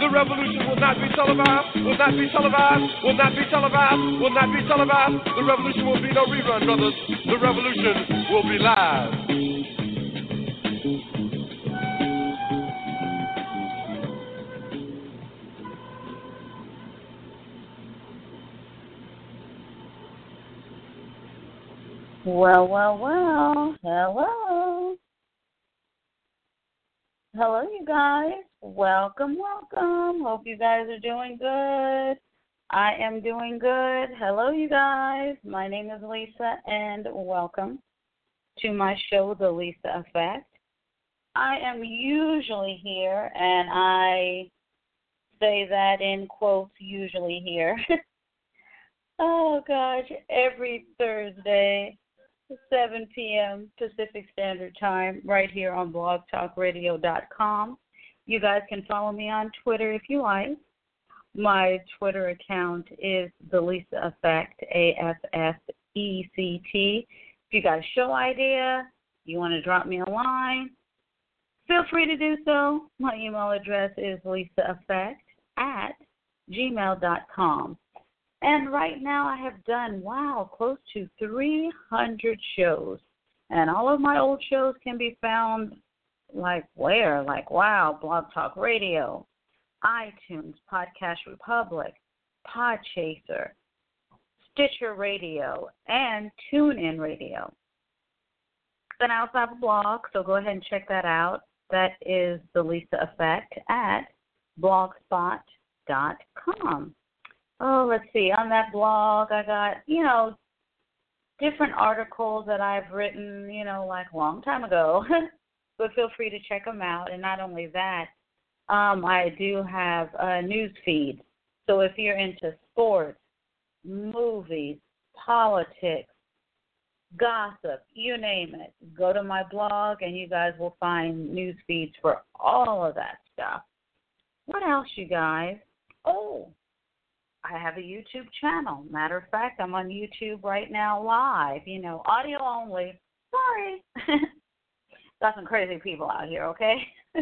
The revolution will not be televised, will not be televised, will not be televised, will not be televised. The revolution will be no rerun, brothers. The revolution will be live. Well, well, well. Hello. Hello, you guys. Welcome, welcome. Hope you guys are doing good. I am doing good. Hello, you guys. My name is Lisa, and welcome to my show, The Lisa Effect. I am usually here, and I say that in quotes, usually here. oh, gosh, every Thursday 7 p.m. Pacific Standard Time, right here on blogtalkradio.com. You guys can follow me on Twitter if you like. My Twitter account is the Lisa Effect, A F F E C T. If you got a show idea, you want to drop me a line, feel free to do so. My email address is lisaeffect at gmail.com. And right now I have done, wow, close to 300 shows. And all of my old shows can be found like where? Like, wow, Blog Talk Radio, iTunes, Podcast Republic, Podchaser, Stitcher Radio, and TuneIn Radio. Then I also have a blog, so go ahead and check that out. That is the Lisa Effect at blogspot.com oh, let's see, on that blog, I got, you know, different articles that I've written, you know, like a long time ago. but feel free to check them out. And not only that, um, I do have a news feed. So if you're into sports, movies, politics, gossip, you name it, go to my blog and you guys will find news feeds for all of that stuff. What else, you guys? Oh, I have a YouTube channel. Matter of fact, I'm on YouTube right now live, you know, audio only. Sorry. got some crazy people out here, okay?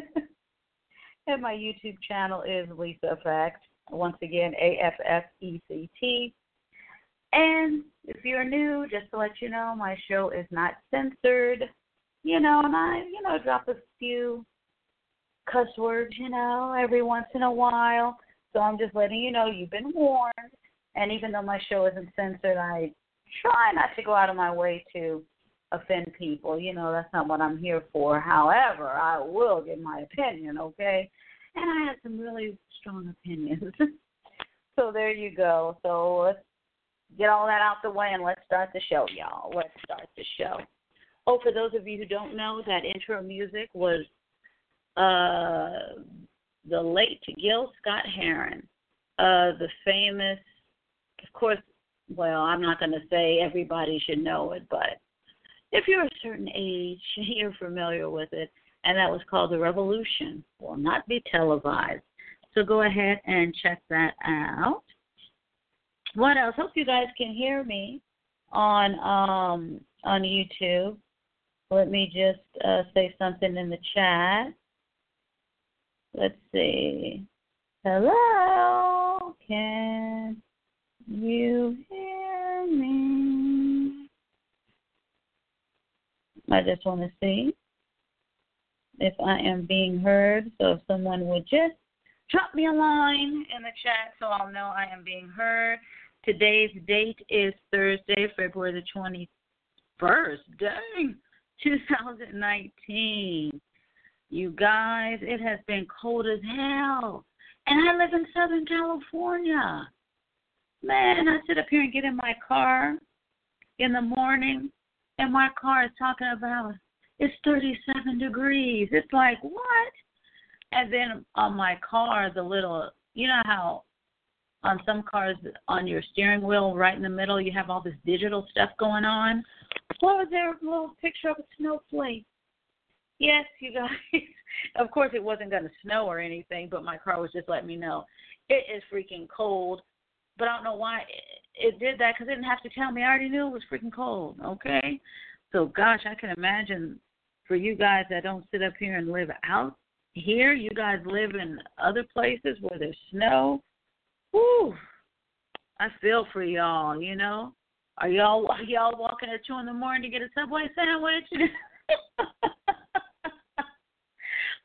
and my YouTube channel is Lisa Effect. Once again, A F F E C T. And if you're new, just to let you know, my show is not censored. You know, and I, you know, drop a few cuss words, you know, every once in a while. So I'm just letting you know you've been warned. And even though my show isn't censored, I try not to go out of my way to offend people. You know, that's not what I'm here for. However, I will give my opinion, okay? And I have some really strong opinions. so there you go. So let's get all that out the way and let's start the show, y'all. Let's start the show. Oh, for those of you who don't know, that intro music was uh, the late Gil Scott Heron, uh, the famous, of course, well, I'm not going to say everybody should know it, but if you're a certain age, you're familiar with it, and that was called The Revolution. Will not be televised. So go ahead and check that out. What else? Hope you guys can hear me on um, on YouTube. Let me just uh, say something in the chat. Let's see. Hello, can you hear me? I just want to see if I am being heard. So if someone would just drop me a line in the chat so I'll know I am being heard. Today's date is Thursday, February the 21st. Dang, 2019. You guys, it has been cold as hell. And I live in Southern California. Man, I sit up here and get in my car in the morning, and my car is talking about it's 37 degrees. It's like, what? And then on my car, the little, you know how on some cars on your steering wheel, right in the middle, you have all this digital stuff going on. What was there a little picture of a snowflake? Yes, you guys. of course, it wasn't going to snow or anything, but my car was just letting me know it is freaking cold. But I don't know why it, did that because it didn't have to tell me. I already knew it was freaking cold. Okay, so gosh, I can imagine for you guys that don't sit up here and live out here, you guys live in other places where there's snow. Whew, I feel for y'all. You know, are y'all are y'all walking at two in the morning to get a Subway sandwich?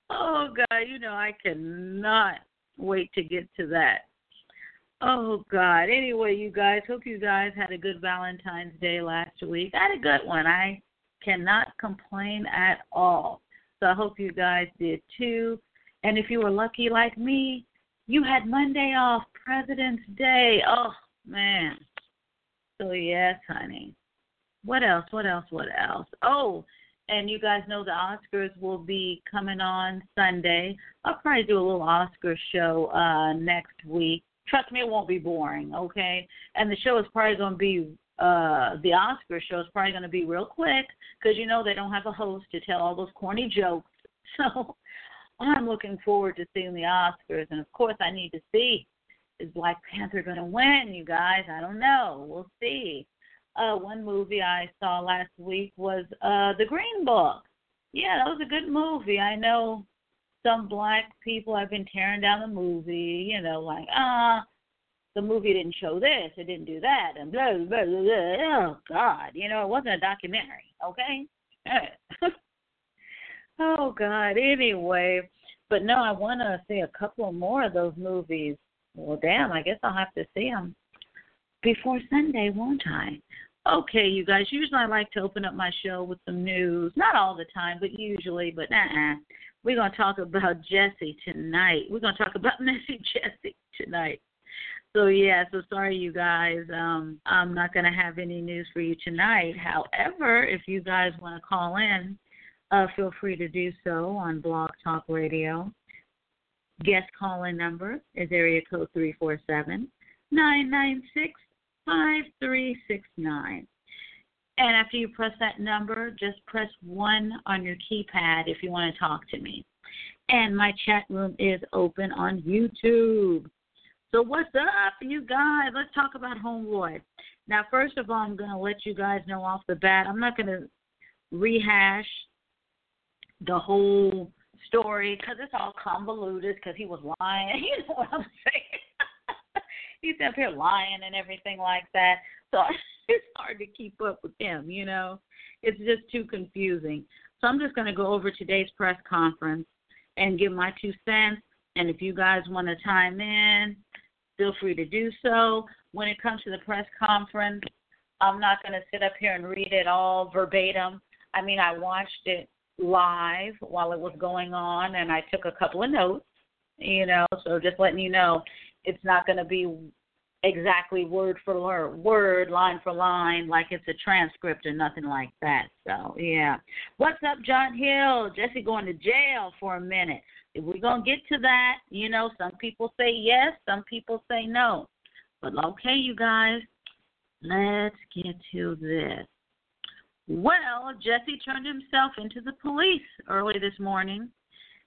oh God, you know I cannot wait to get to that. Oh God. Anyway, you guys, hope you guys had a good Valentine's Day last week. I had a good one. I cannot complain at all. So I hope you guys did too. And if you were lucky like me, you had Monday off, President's Day. Oh man. So yes, honey. What else? What else? What else? Oh, and you guys know the Oscars will be coming on Sunday. I'll probably do a little Oscar show uh next week. Trust me, it won't be boring, okay? And the show is probably going to be uh the Oscar show is probably going to be real quick because you know they don't have a host to tell all those corny jokes. So I'm looking forward to seeing the Oscars, and of course I need to see is Black Panther going to win, you guys? I don't know. We'll see uh, one movie I saw last week was uh, The Green Book. Yeah, that was a good movie. I know some black people have been tearing down the movie, you know, like, ah, uh, the movie didn't show this, it didn't do that, and blah, blah, blah, blah. Oh, God. You know, it wasn't a documentary, okay? oh, God. Anyway, but no, I want to see a couple more of those movies. Well, damn, I guess I'll have to see them before Sunday, won't I? Okay, you guys. Usually I like to open up my show with some news. Not all the time, but usually. But uh-uh. We're going to talk about Jesse tonight. We're going to talk about Messy Jesse tonight. So yeah, so sorry you guys. Um, I'm not going to have any news for you tonight. However, if you guys want to call in, uh, feel free to do so on Blog Talk Radio. Guest calling number is area code three four seven nine nine six 5369. And after you press that number, just press 1 on your keypad if you want to talk to me. And my chat room is open on YouTube. So, what's up, you guys? Let's talk about Homeboy. Now, first of all, I'm going to let you guys know off the bat, I'm not going to rehash the whole story because it's all convoluted because he was lying. You know what I'm saying? He's up here lying and everything like that. So it's hard to keep up with him, you know. It's just too confusing. So I'm just going to go over today's press conference and give my two cents. And if you guys want to chime in, feel free to do so. When it comes to the press conference, I'm not going to sit up here and read it all verbatim. I mean, I watched it live while it was going on, and I took a couple of notes, you know, so just letting you know it's not going to be exactly word for word, line for line, like it's a transcript or nothing like that. So, yeah. What's up, John Hill? Jesse going to jail for a minute. If we're going to get to that, you know, some people say yes, some people say no. But okay, you guys, let's get to this. Well, Jesse turned himself into the police early this morning,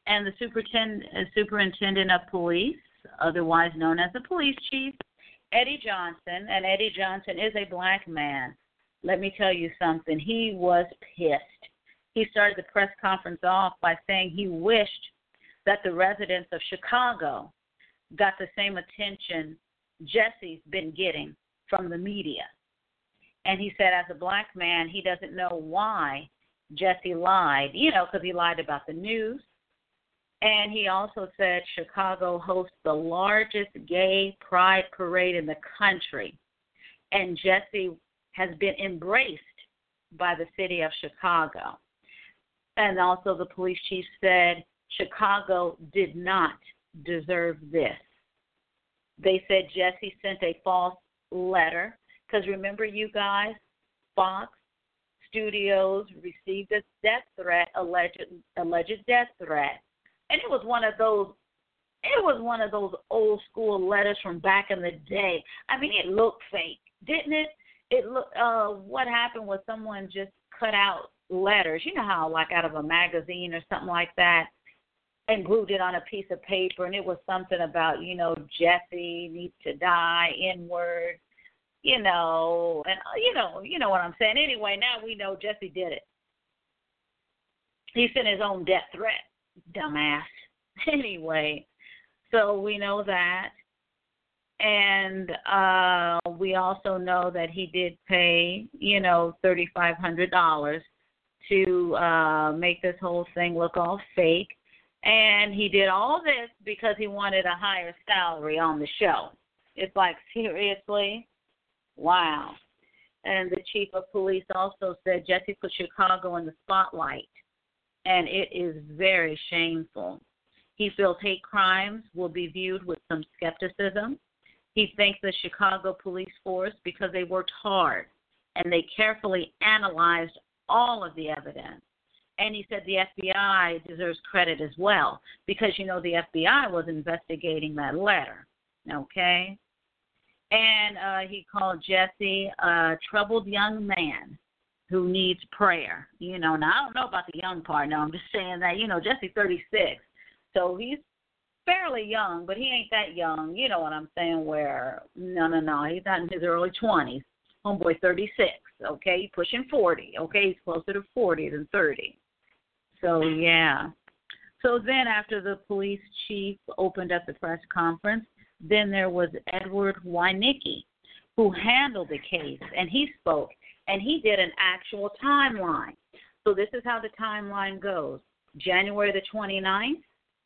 and the superintendent, uh, superintendent of police, otherwise known as the police chief, Eddie Johnson, and Eddie Johnson is a black man. Let me tell you something. He was pissed. He started the press conference off by saying he wished that the residents of Chicago got the same attention Jesse's been getting from the media. And he said, as a black man, he doesn't know why Jesse lied, you know, because he lied about the news. And he also said Chicago hosts the largest gay pride parade in the country. And Jesse has been embraced by the city of Chicago. And also, the police chief said Chicago did not deserve this. They said Jesse sent a false letter because remember, you guys, Fox Studios received a death threat, alleged alleged death threat, and it was one of those. It was one of those old school letters from back in the day. I mean, it looked fake, didn't it? It looked. Uh, what happened was someone just cut out letters. You know how, like, out of a magazine or something like that, and glued it on a piece of paper, and it was something about, you know, Jesse needs to die, N word you know, and uh, you know, you know what I'm saying. Anyway, now we know Jesse did it. He sent his own death threat, dumbass. Anyway, so we know that, and uh we also know that he did pay, you know, thirty five hundred dollars to uh make this whole thing look all fake. And he did all this because he wanted a higher salary on the show. It's like seriously, Wow. And the chief of police also said Jesse put Chicago in the spotlight, and it is very shameful. He feels hate crimes will be viewed with some skepticism. He thanks the Chicago police force because they worked hard and they carefully analyzed all of the evidence. And he said the FBI deserves credit as well because, you know, the FBI was investigating that letter. Okay? and uh, he called Jesse a troubled young man who needs prayer. You know, now I don't know about the young part. No, I'm just saying that you know Jesse's 36, so he's fairly young, but he ain't that young. You know what I'm saying? Where no, no, no, he's not in his early 20s. Homeboy 36. Okay, he's pushing 40. Okay, he's closer to 40 than 30. So yeah. So then, after the police chief opened up the press conference, then there was Edward Wodnicki, who handled the case, and he spoke, and he did an actual timeline. So this is how the timeline goes. January the 29th,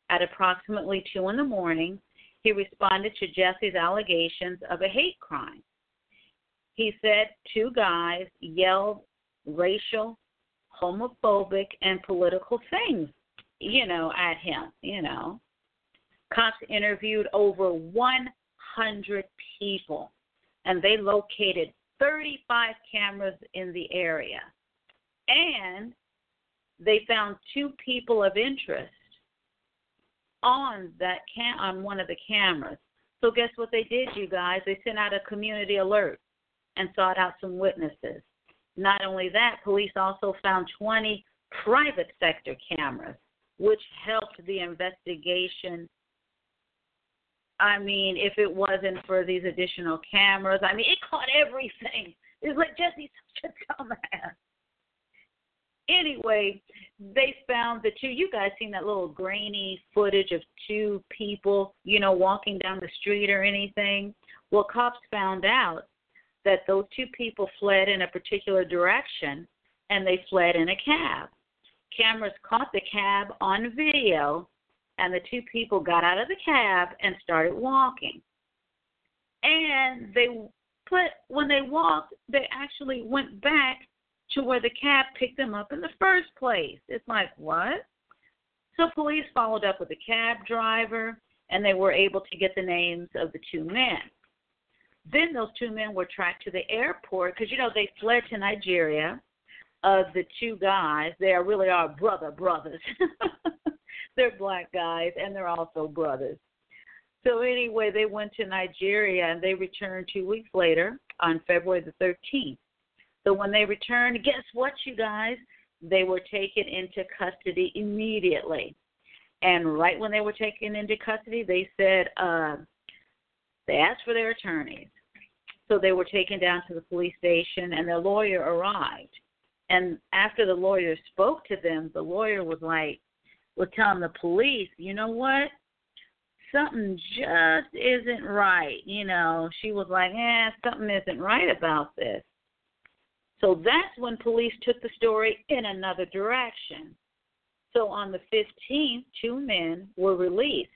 at approximately 2 in the morning, he responded to Jesse's allegations of a hate crime. He said two guys yelled racial, homophobic, and political things, you know, at him, you know. Cops interviewed over 100 people, and they located 35 cameras in the area. And they found two people of interest on that cam- on one of the cameras. So guess what they did, you guys? They sent out a community alert and sought out some witnesses. Not only that, police also found 20 private sector cameras, which helped the investigation I mean, if it wasn't for these additional cameras, I mean, it caught everything. It's like Jesse's such a dumbass. Anyway, they found the two. You guys seen that little grainy footage of two people, you know, walking down the street or anything? Well, cops found out that those two people fled in a particular direction and they fled in a cab. Cameras caught the cab on video, and the two people got out of the cab and started walking. And they put when they walked, they actually went back to where the cab picked them up in the first place. It's like, what? So police followed up with the cab driver and they were able to get the names of the two men. Then those two men were tracked to the airport because, you know, they fled to Nigeria. Of the two guys, they are really are brother brothers. they're black guys and they're also brothers. So anyway, they went to Nigeria and they returned two weeks later on February the 13th. So when they returned, guess what, you guys? They were taken into custody immediately. And right when they were taken into custody, they said uh, they asked for their attorneys. So they were taken down to the police station, and their lawyer arrived. And after the lawyer spoke to them, the lawyer was like, was telling the police, you know what? Something just isn't right. You know, she was like, eh, something isn't right about this. So that's when police took the story in another direction. So on the 15th, two men were released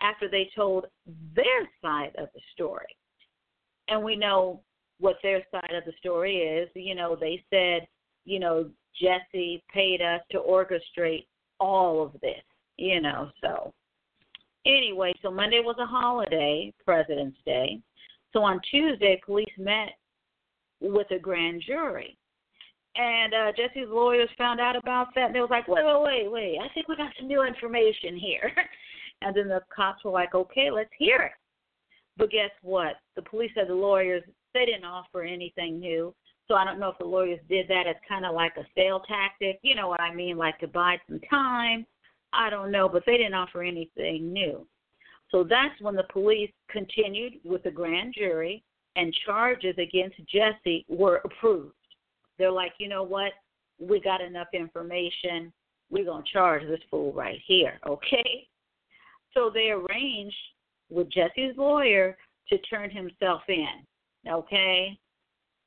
after they told their side of the story. And we know what their side of the story is. You know, they said, you know, Jesse paid us to orchestrate all of this, you know, so anyway, so Monday was a holiday, President's Day. So on Tuesday, police met with a grand jury. And uh, Jesse's lawyers found out about that, and they was like, wait, wait, wait, wait, I think we got some new information here. and then the cops were like, okay, let's hear it. But guess what? The police said the lawyers, they didn't offer anything new. So I don't know if the lawyers did that as kind of like a sale tactic. You know what I mean? Like to buy some time. I don't know, but they didn't offer anything new. So that's when the police continued with the grand jury and charges against Jesse were approved. They're like, you know what? We got enough information. We're going to charge this fool right here, okay? So they arranged with Jesse's lawyer to turn himself in, okay?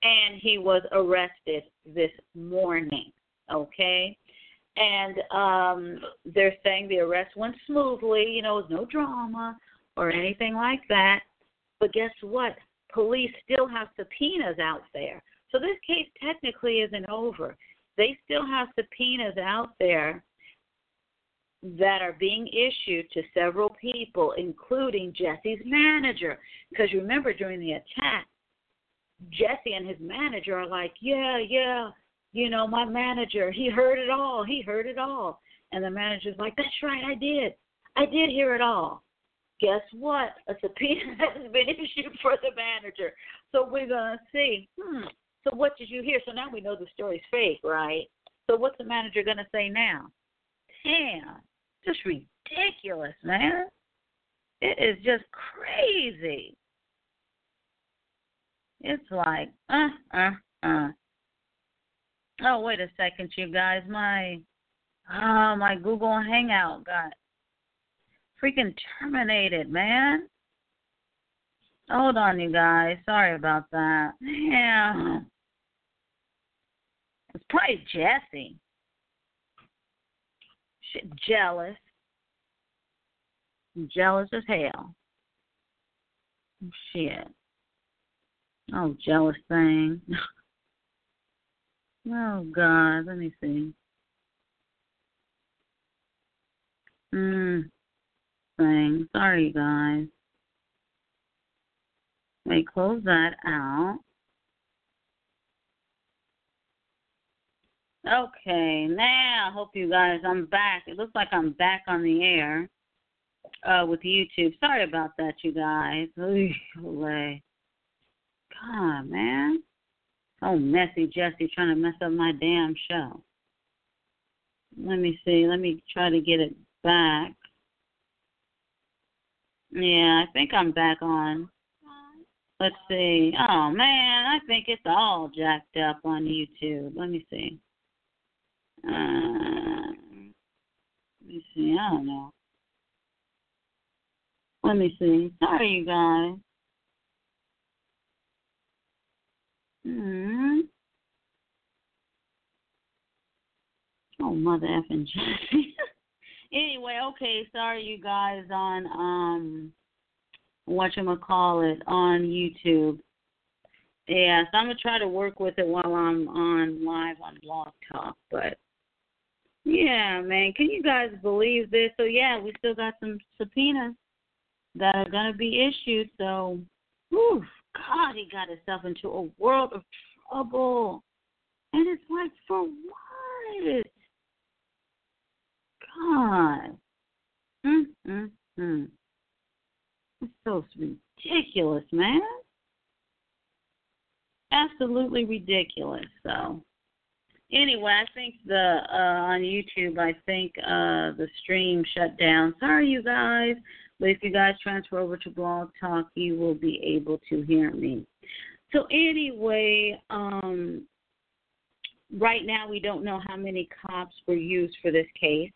And he was arrested this morning, okay? And um they're saying the arrest went smoothly, you know, was no drama or anything like that. But guess what? police still have subpoenas out there. So this case technically isn't over. They still have subpoenas out there that are being issued to several people, including Jesse's manager. Because remember, during the attack, Jesse and his manager are like, Yeah, yeah, you know, my manager, he heard it all. He heard it all. And the manager's like, That's right, I did. I did hear it all guess what? A subpoena has been issued for the manager. So we're going to see. Hmm. So what did you hear? So now we know the story's fake, right? So what's the manager going to say now? Damn. Just ridiculous, man. It is just crazy. It's like, uh, uh, uh. Oh, wait a second, you guys. My, oh, my Google Hangout got freaking terminated, man. Hold on, you guys. Sorry about that. Yeah. It's probably Jesse. Shit, jealous. Jealous as hell. Shit. Oh, jealous thing. oh, God. Let me see. Hmm thing. Sorry, guys. Me close that out. Okay, now I hope you guys, I'm back. It looks like I'm back on the air uh, with YouTube. Sorry about that, you guys. God, man. Oh, messy Jesse trying to mess up my damn show. Let me see. Let me try to get it back. Yeah, I think I'm back on. Let's see. Oh man, I think it's all jacked up on YouTube. Let me see. Uh, let me see. I don't know. Let me see. Sorry, you guys. Hmm. Oh, mother effing Jesse. anyway, okay. Sorry, you guys on um, what you call it on YouTube. Yeah, so I'm gonna try to work with it while I'm on live on Blog Talk, but yeah, man, can you guys believe this? So yeah, we still got some subpoenas that are gonna be issued. So, whew, God, he got himself into a world of trouble, and it's like for what? God, mm. It's so ridiculous, man. Absolutely ridiculous. So anyway, I think the uh, on YouTube, I think uh, the stream shut down. Sorry, you guys, but if you guys transfer over to Blog Talk, you will be able to hear me. So anyway, um, right now we don't know how many cops were used for this case,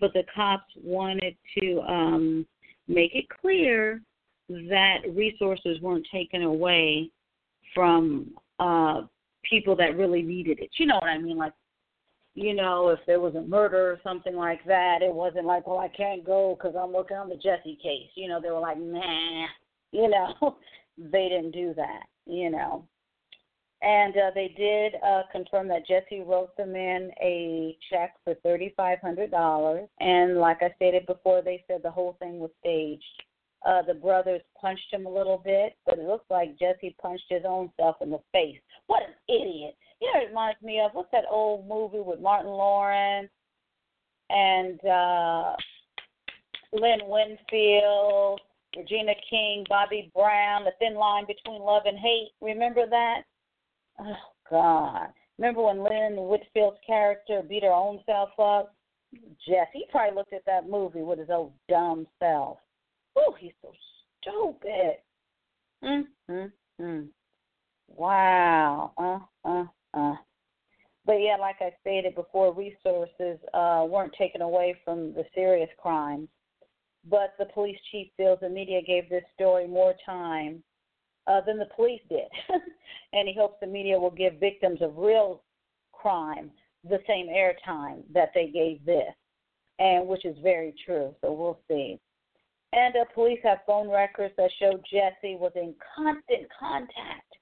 but the cops wanted to um, make it clear that resources weren't taken away from uh, people that really needed it. You know what I mean? Like, you know, if there was a murder or something like that, it wasn't like, well, I can't go because I'm working on the Jesse case. You know, they were like, nah. You know, they didn't do that. You know, and uh, they did uh, confirm that Jesse wrote them in a check for $3,500. And like I stated before, they said the whole thing was staged. Uh, the brothers punched him a little bit, but it looks like Jesse punched his own self in the face. What an idiot! You know, it reminds me of what's that old movie with Martin Lawrence and uh, Lynn Whitfield, Regina King, Bobby Brown, The Thin Line Between Love and Hate. Remember that? Oh God! Remember when Lynn Whitfield's character beat her own self up? Jesse probably looked at that movie with his old dumb self. Oh, he's so stupid. Mm, mm, mm. Wow. Uh, uh, uh. But yeah, like I stated before, resources uh, weren't taken away from the serious crimes. But the police chief feels the media gave this story more time uh, than the police did. and he hopes the media will give victims of real crime the same airtime that they gave this, and which is very true. So we'll see. And uh, police have phone records that show Jesse was in constant contact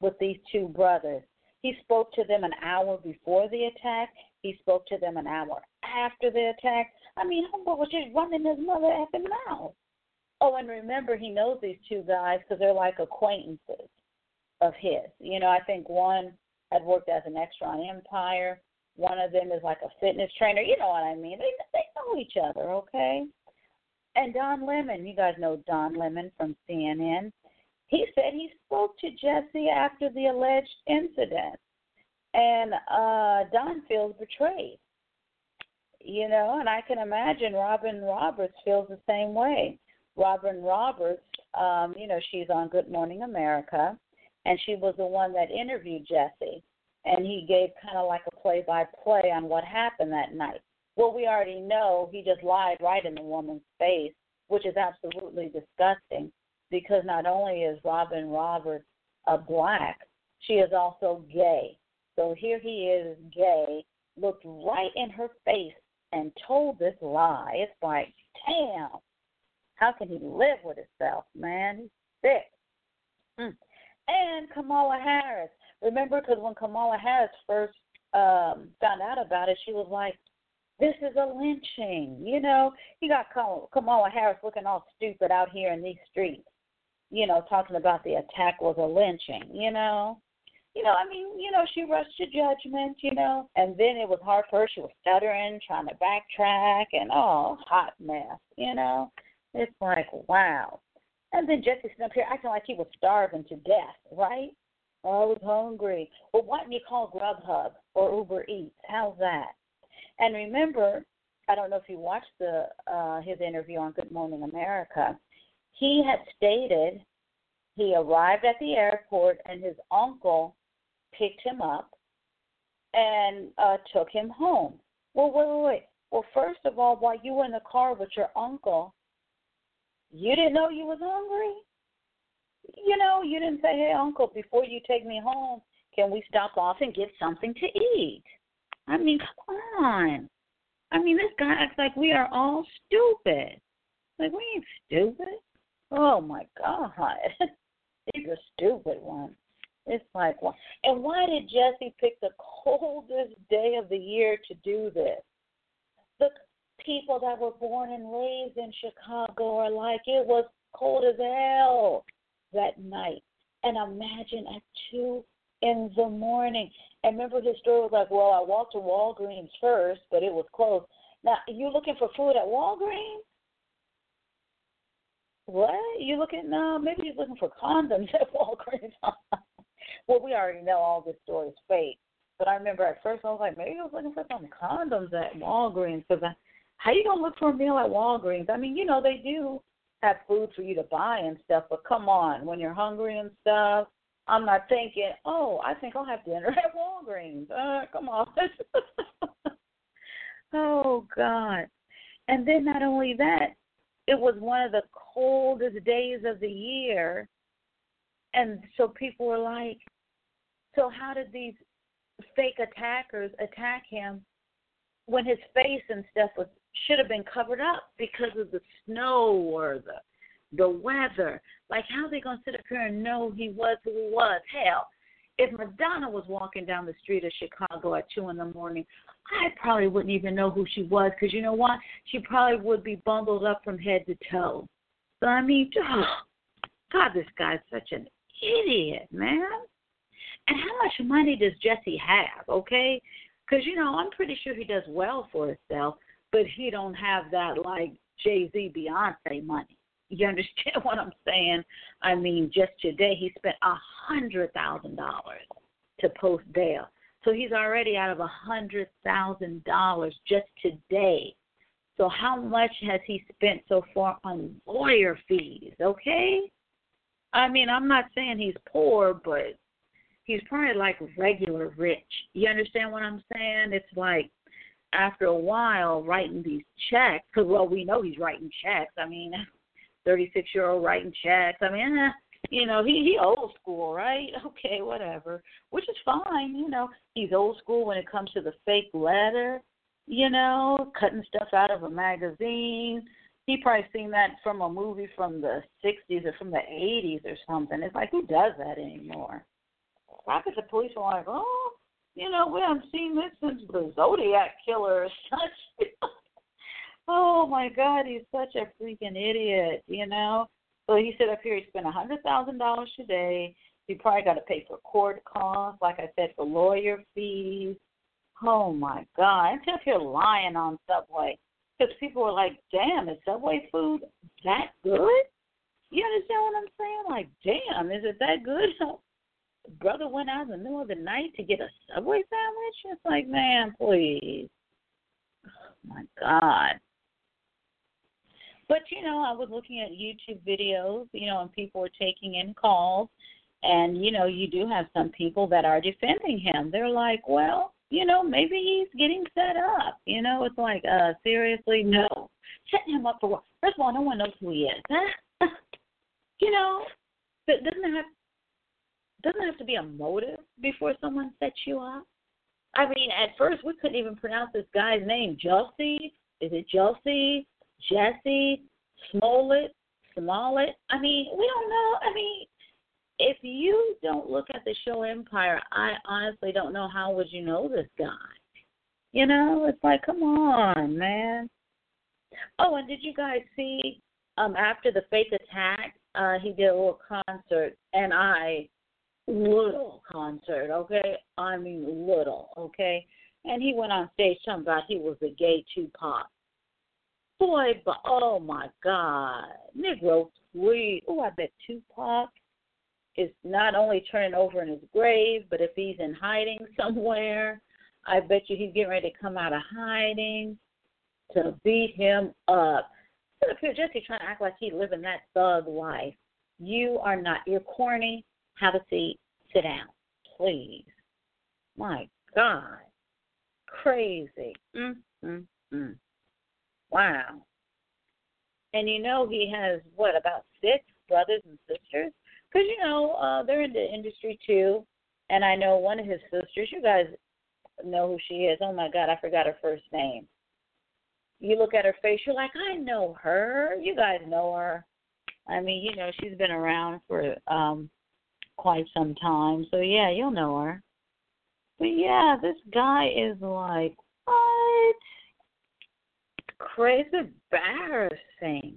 with these two brothers. He spoke to them an hour before the attack. He spoke to them an hour after the attack. I mean, Homeboy was just running his mother effing mouth. Oh, and remember, he knows these two guys because they're like acquaintances of his. You know, I think one had worked as an extra on Empire. One of them is like a fitness trainer. You know what I mean? They they know each other, okay? And Don Lemon, you guys know Don Lemon from CNN. He said he spoke to Jesse after the alleged incident, and uh, Don feels betrayed. You know, and I can imagine Robin Roberts feels the same way. Robin Roberts, um, you know, she's on Good Morning America, and she was the one that interviewed Jesse, and he gave kind of like a play-by-play on what happened that night. Well, we already know he just lied right in the woman's face, which is absolutely disgusting because not only is Robin Roberts a black, she is also gay. So here he is, gay, looked right in her face and told this lie. It's like, damn, how can he live with himself, man? He's sick. Mm. And Kamala Harris. Remember, because when Kamala Harris first um, found out about it, she was like, this is a lynching. You know, he got Kamala Harris looking all stupid out here in these streets, you know, talking about the attack was a lynching, you know. You know, I mean, you know, she rushed to judgment, you know, and then it was hard for her. She was stuttering, trying to backtrack, and oh, hot mess, you know. It's like, wow. And then Jesse up here acting like he was starving to death, right? Oh, I was hungry. Well, why didn't you call Grubhub or Uber Eats? How's that? And remember, I don't know if you watched the uh, his interview on Good Morning America. He had stated he arrived at the airport and his uncle picked him up and uh, took him home. Well, wait, wait, wait. Well, first of all, while you were in the car with your uncle, you didn't know you was hungry. You know, you didn't say, "Hey, uncle, before you take me home, can we stop off and get something to eat?" I mean, come on. I mean, this guy acts like we are all stupid. Like we ain't stupid. Oh my God, he's a stupid one. It's like, why? And why did Jesse pick the coldest day of the year to do this? The people that were born and raised in Chicago are like, it was cold as hell that night. And imagine at 2 in the morning. And remember his story was like, well, I walked to Walgreens first, but it was closed. Now, you looking for food at Walgreens? What? You looking? No, maybe he's looking for condoms at Walgreens. well, we already know all this story is fake. But I remember at first I was like, maybe I was looking for some condoms at Walgreens because how you gonna look for a meal at Walgreens? I mean, you know they do have food for you to buy and stuff, but come on, when you're hungry and stuff, I'm not thinking, oh, I think I'll have dinner at Walgreens. Uh, come on. oh God. And then not only that, it was one of the coldest days of the year. And so people were like, so how did these fake attackers attack him when his face and stuff was should have been covered up because of the snow or the the weather. Like how are they gonna sit up here and know he was who he was? Hell, if Madonna was walking down the street of Chicago at two in the morning, I probably wouldn't even know who she was because you know what? She probably would be bundled up from head to toe. So I mean, oh, God, this guy's such an idiot, man. And how much money does Jesse have? Okay, because you know I'm pretty sure he does well for himself, but he don't have that like Jay Z, Beyonce money. You understand what I'm saying? I mean, just today he spent a hundred thousand dollars to post bail. So he's already out of a hundred thousand dollars just today. So how much has he spent so far on lawyer fees? Okay. I mean, I'm not saying he's poor, but he's probably like regular rich. You understand what I'm saying? It's like after a while writing these checks, because well, we know he's writing checks. I mean, 36 year old writing checks. I mean, eh, you know, he he old school, right? Okay, whatever. Which is fine, you know. He's old school when it comes to the fake letter, you know, cutting stuff out of a magazine. He probably seen that from a movie from the sixties or from the eighties or something. It's like who does that anymore? Why could the police were like, Oh, you know, we haven't seen this since the Zodiac killer or such Oh my God, he's such a freaking idiot, you know. So he said up here he spent a hundred thousand dollars today. He probably got to pay for court costs, like I said, for lawyer fees. Oh my God, I'm up here lying on Subway because people were like, "Damn, is Subway food that good?" You understand what I'm saying? Like, damn, is it that good? brother went out in the middle of the night to get a Subway sandwich. It's like, man, please. Oh my God. But you know, I was looking at YouTube videos, you know, and people were taking in calls, and you know, you do have some people that are defending him. They're like, well, you know, maybe he's getting set up. You know, it's like, uh, seriously, no, setting him up for what? First of all, no one knows who he is. you know, but doesn't have doesn't have to be a motive before someone sets you up? I mean, at first we couldn't even pronounce this guy's name. Jussie? Is it Jussie? Jesse, Smollett, Smollett. I mean, we don't know. I mean, if you don't look at the show Empire, I honestly don't know how would you know this guy. You know, it's like, come on, man. Oh, and did you guys see um after the fake attack, uh he did a little concert and I little concert, okay? I mean little, okay? And he went on stage talking about he was a gay Tupac. Boy, but oh my God, Negro sweet. Oh, I bet Tupac is not only turning over in his grave, but if he's in hiding somewhere, I bet you he's getting ready to come out of hiding to beat him up. Up here, Jussie, trying to act like he's living that thug life. You are not. You're corny. Have a seat. Sit down, please. My God. Crazy. Mm, mm, mm. Wow. And you know he has what about six brothers and sisters? Because you know uh, they're in the industry too, and I know one of his sisters. You guys know who she is. Oh my God, I forgot her first name. You look at her face, you're like, I know her. You guys know her. I mean, you know, she's been around for um quite some time. So yeah, you'll know her. But yeah, this guy is like, what? Crazy embarrassing.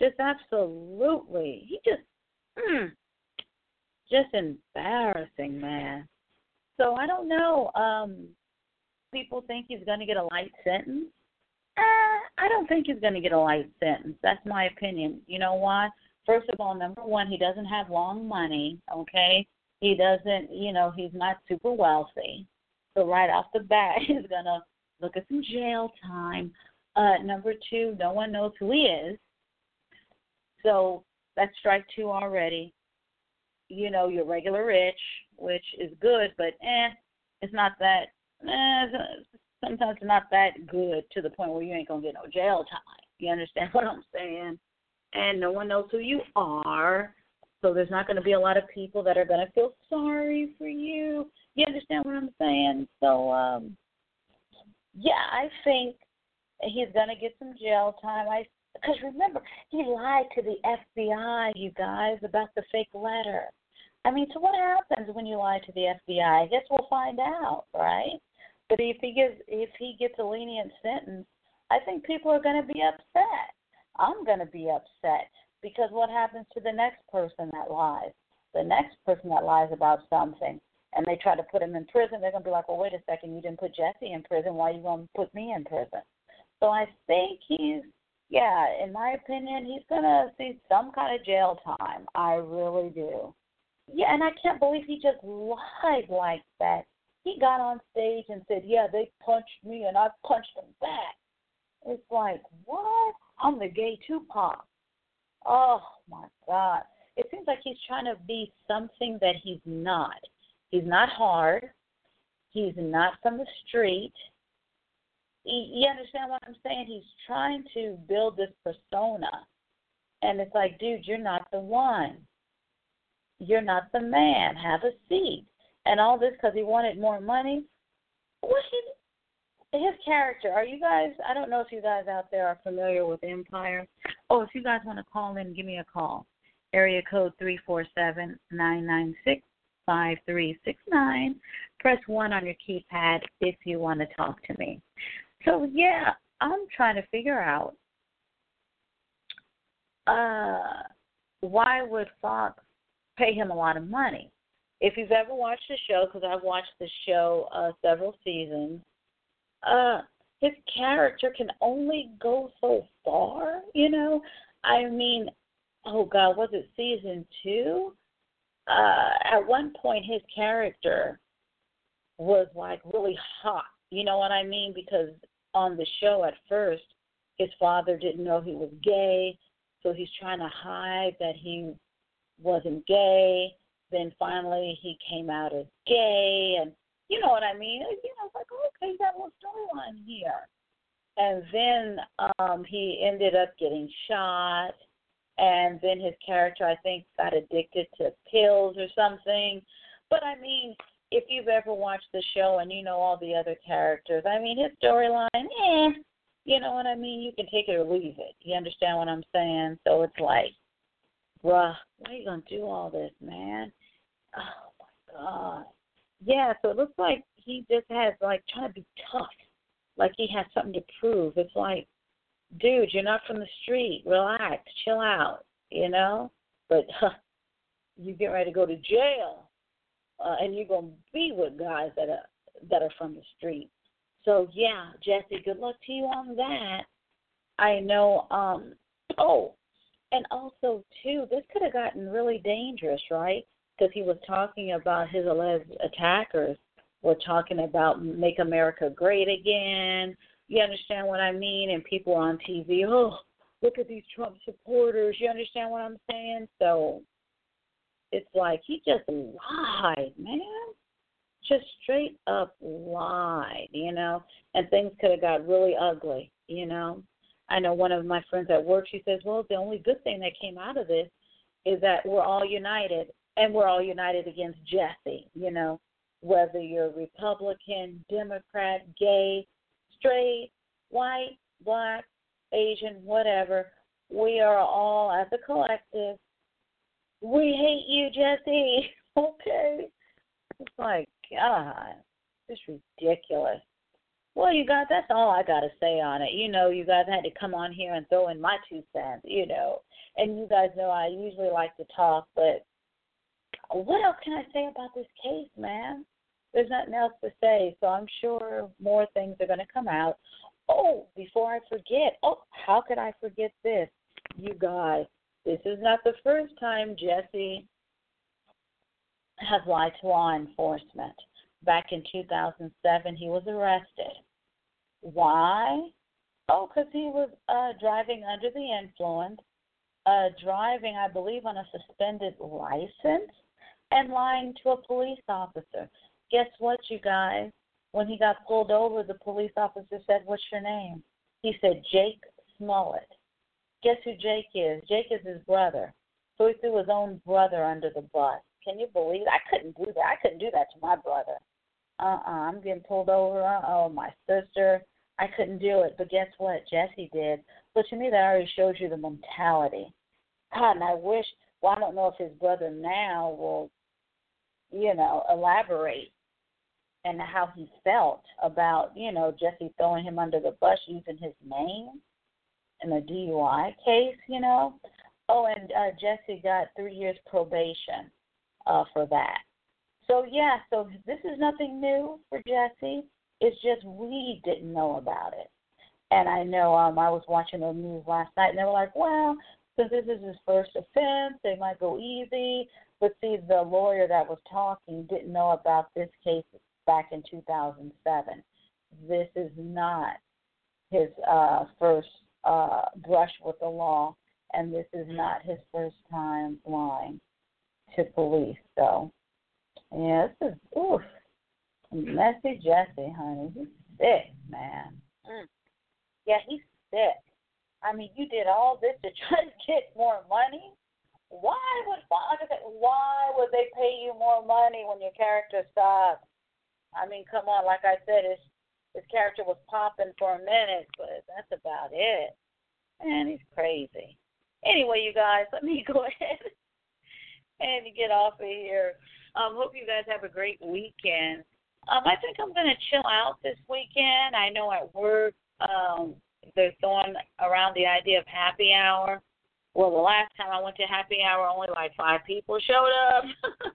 Just absolutely. He just mm, just embarrassing, man. So I don't know. Um people think he's gonna get a light sentence. Uh, I don't think he's going to get a light sentence. That's my opinion. You know why? First of all, number one, he doesn't have long money. Okay, he doesn't. You know, he's not super wealthy. So right off the bat, he's going to look at some jail time. Uh, number two, no one knows who he is. So that's strike two already. You know, you're regular rich, which is good, but eh, it's not that. Eh, sometimes it's not that good to the point where you ain't gonna get no jail time. You understand what I'm saying? And no one knows who you are. So there's not going to be a lot of people that are going to feel sorry for you. You understand what I'm saying? So, um, yeah, I think he's going to get some jail time. I because remember he lied to the FBI, you guys, about the fake letter. I mean, so what happens when you lie to the FBI? I guess we'll find out, right? But if he gets if he gets a lenient sentence, I think people are going to be upset. I'm going to be upset because what happens to the next person that lies? The next person that lies about something and they try to put him in prison, they're going to be like, well, wait a second, you didn't put Jussie in prison. Why are you going to put me in prison? So I think he's, yeah, in my opinion, he's going to see some kind of jail time. I really do. Yeah, and I can't believe he just lied like that he got on stage and said, Yeah, they punched me and I punched them back. It's like, What? I'm the gay Tupac. Oh my God. It seems like he's trying to be something that he's not. He's not hard. He's not from the street. You understand what I'm saying? He's trying to build this persona. And it's like, dude, you're not the one. You're not the man. Have a seat and all this because he wanted more money. What his his character? Are you guys? I don't know if you guys out there are familiar with Empire. Oh, if you guys want to call in, give me a call. Area code three four seven nine nine six five three six nine. Press one on your keypad if you want to talk to me. So yeah, I'm trying to figure out uh why would Fox pay him a lot of money? if you've ever watched the show, because I've watched the show uh, several seasons, uh, his character can only go so far. You know, I mean, oh God, was it season two? Uh, at one point, his character was like really hot. You know what I mean? Because on the show at first, his father didn't know he was gay, so he's trying to hide that he wasn't gay then finally he came out as gay, and you know what I mean. You know, it's like okay, you got a little storyline here. And then um he ended up getting shot, and then his character I think got addicted to pills or something. But I mean, if you've ever watched the show and you know all the other characters, I mean his storyline, eh, you know what I mean? You can take it or leave it. You understand what I'm saying? So it's like, bruh, why are you gonna do all this, man? Oh my god. Yeah, so it looks like he just has like trying to be tough. Like he has something to prove. It's like, dude, you're not from the street. Relax, chill out, you know? But huh, you get ready to go to jail. Uh, and you're gonna be with guys that are that are from the street. So yeah, Jussie, good luck to you on that. I know um oh and also too, this could have gotten really dangerous, right? because he was talking about his alleged attackers were talking about make America great again. You understand what I mean? And people on TV, oh, look at these Trump supporters. You understand what I'm saying? So it's like he just lied, man. just straight up lied, you know, and things could have got really ugly, you know. I know one of my friends at work, she says, Well, the only good thing that came out of this is that we're all united and we're all united against Jussie, you know, whether you're Republican, Democrat, gay, straight, white, black, Asian, whatever, we are all as a collective. We hate you, Jussie. okay. It's like, God, it's ridiculous. Well, you guys, that's all I got to say on it. You know, you guys had to come on here and throw in my two cents, you know. And you guys know I usually like to talk, but what else can I say about this case, man? There's nothing else to say, so I'm sure more things are going to come out. Oh, before I forget, oh, how could I forget this? You guys, this is not the first time Jussie has lied to law enforcement. Back in 2007, he was arrested. Why? Oh, because he was uh, driving under the influence, uh, driving, I believe, on a suspended license, and lying to a police officer. Guess what, you guys? When he got pulled over, the police officer said, What's your name? He said, Jake Smollett. Guess who Jake is? Jake is his brother. So he threw his own brother under the bus. Can you believe? It? I couldn't do that. I couldn't do that to my brother. Uh uh-uh, uh. I'm getting pulled over. Uh oh, my sister. I couldn't do it. But guess what? Jussie did. But to me, that already shows you the mentality. God, and I wish. Well, I don't know if his brother now will, you know, elaborate and how he felt about, you know, Jussie throwing him under the bus using his name in a DUI case, you know. Oh, and uh, Jussie got three years probation uh, for that. So yeah, so this is nothing new for Jussie. It's just we didn't know about it. And I know um I was watching the news last night and they were like, Well, since this is his first offense, they might go easy. But see the lawyer that was talking didn't know about this case back in two thousand seven. This is not his uh first uh brush with the law and this is not his first time lying to police. So, yeah, this is oof. Messy Jussie, honey. He's sick, man. Mm. Yeah, he's sick. I mean, you did all this to try to get more money. Why would why would they pay you more money when your character sucks? I mean, come on. Like I said, his his character was popping for a minute, but that's about it. Man, he's crazy. Anyway, you guys, let me go ahead and get off of here. Um, hope you guys have a great weekend. Um, I think I'm gonna chill out this weekend. I know at work um they're throwing around the idea of happy hour. Well, the last time I went to happy hour, only like five people showed up.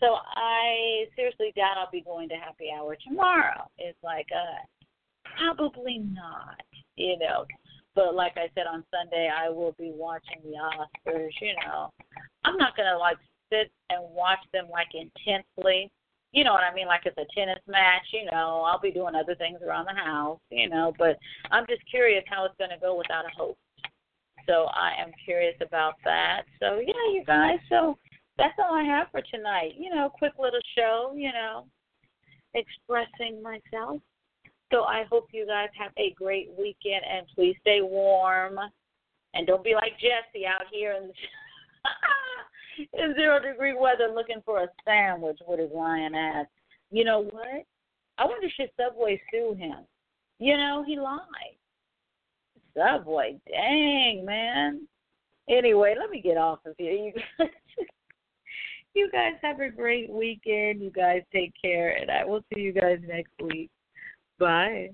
so I seriously doubt I'll be going to happy hour tomorrow. It's like, uh, probably not, you know. But like I said on Sunday, I will be watching the Oscars. You know, I'm not gonna like sit and watch them like intensely. You know what I mean? Like it's a tennis match. You know, I'll be doing other things around the house. You know, but I'm just curious how it's gonna go without a host. So I am curious about that. So yeah, you guys. So that's all I have for tonight. You know, quick little show. You know, expressing myself. So I hope you guys have a great weekend and please stay warm. And don't be like Jussie out here in, in zero degree weather looking for a sandwich with his lion ass. You know what? I wonder should Subway sue him. You know, he lied. Subway, dang man. Anyway, let me get off of here. You you guys have a great weekend. You guys take care, and I will see you guys next week. Bye.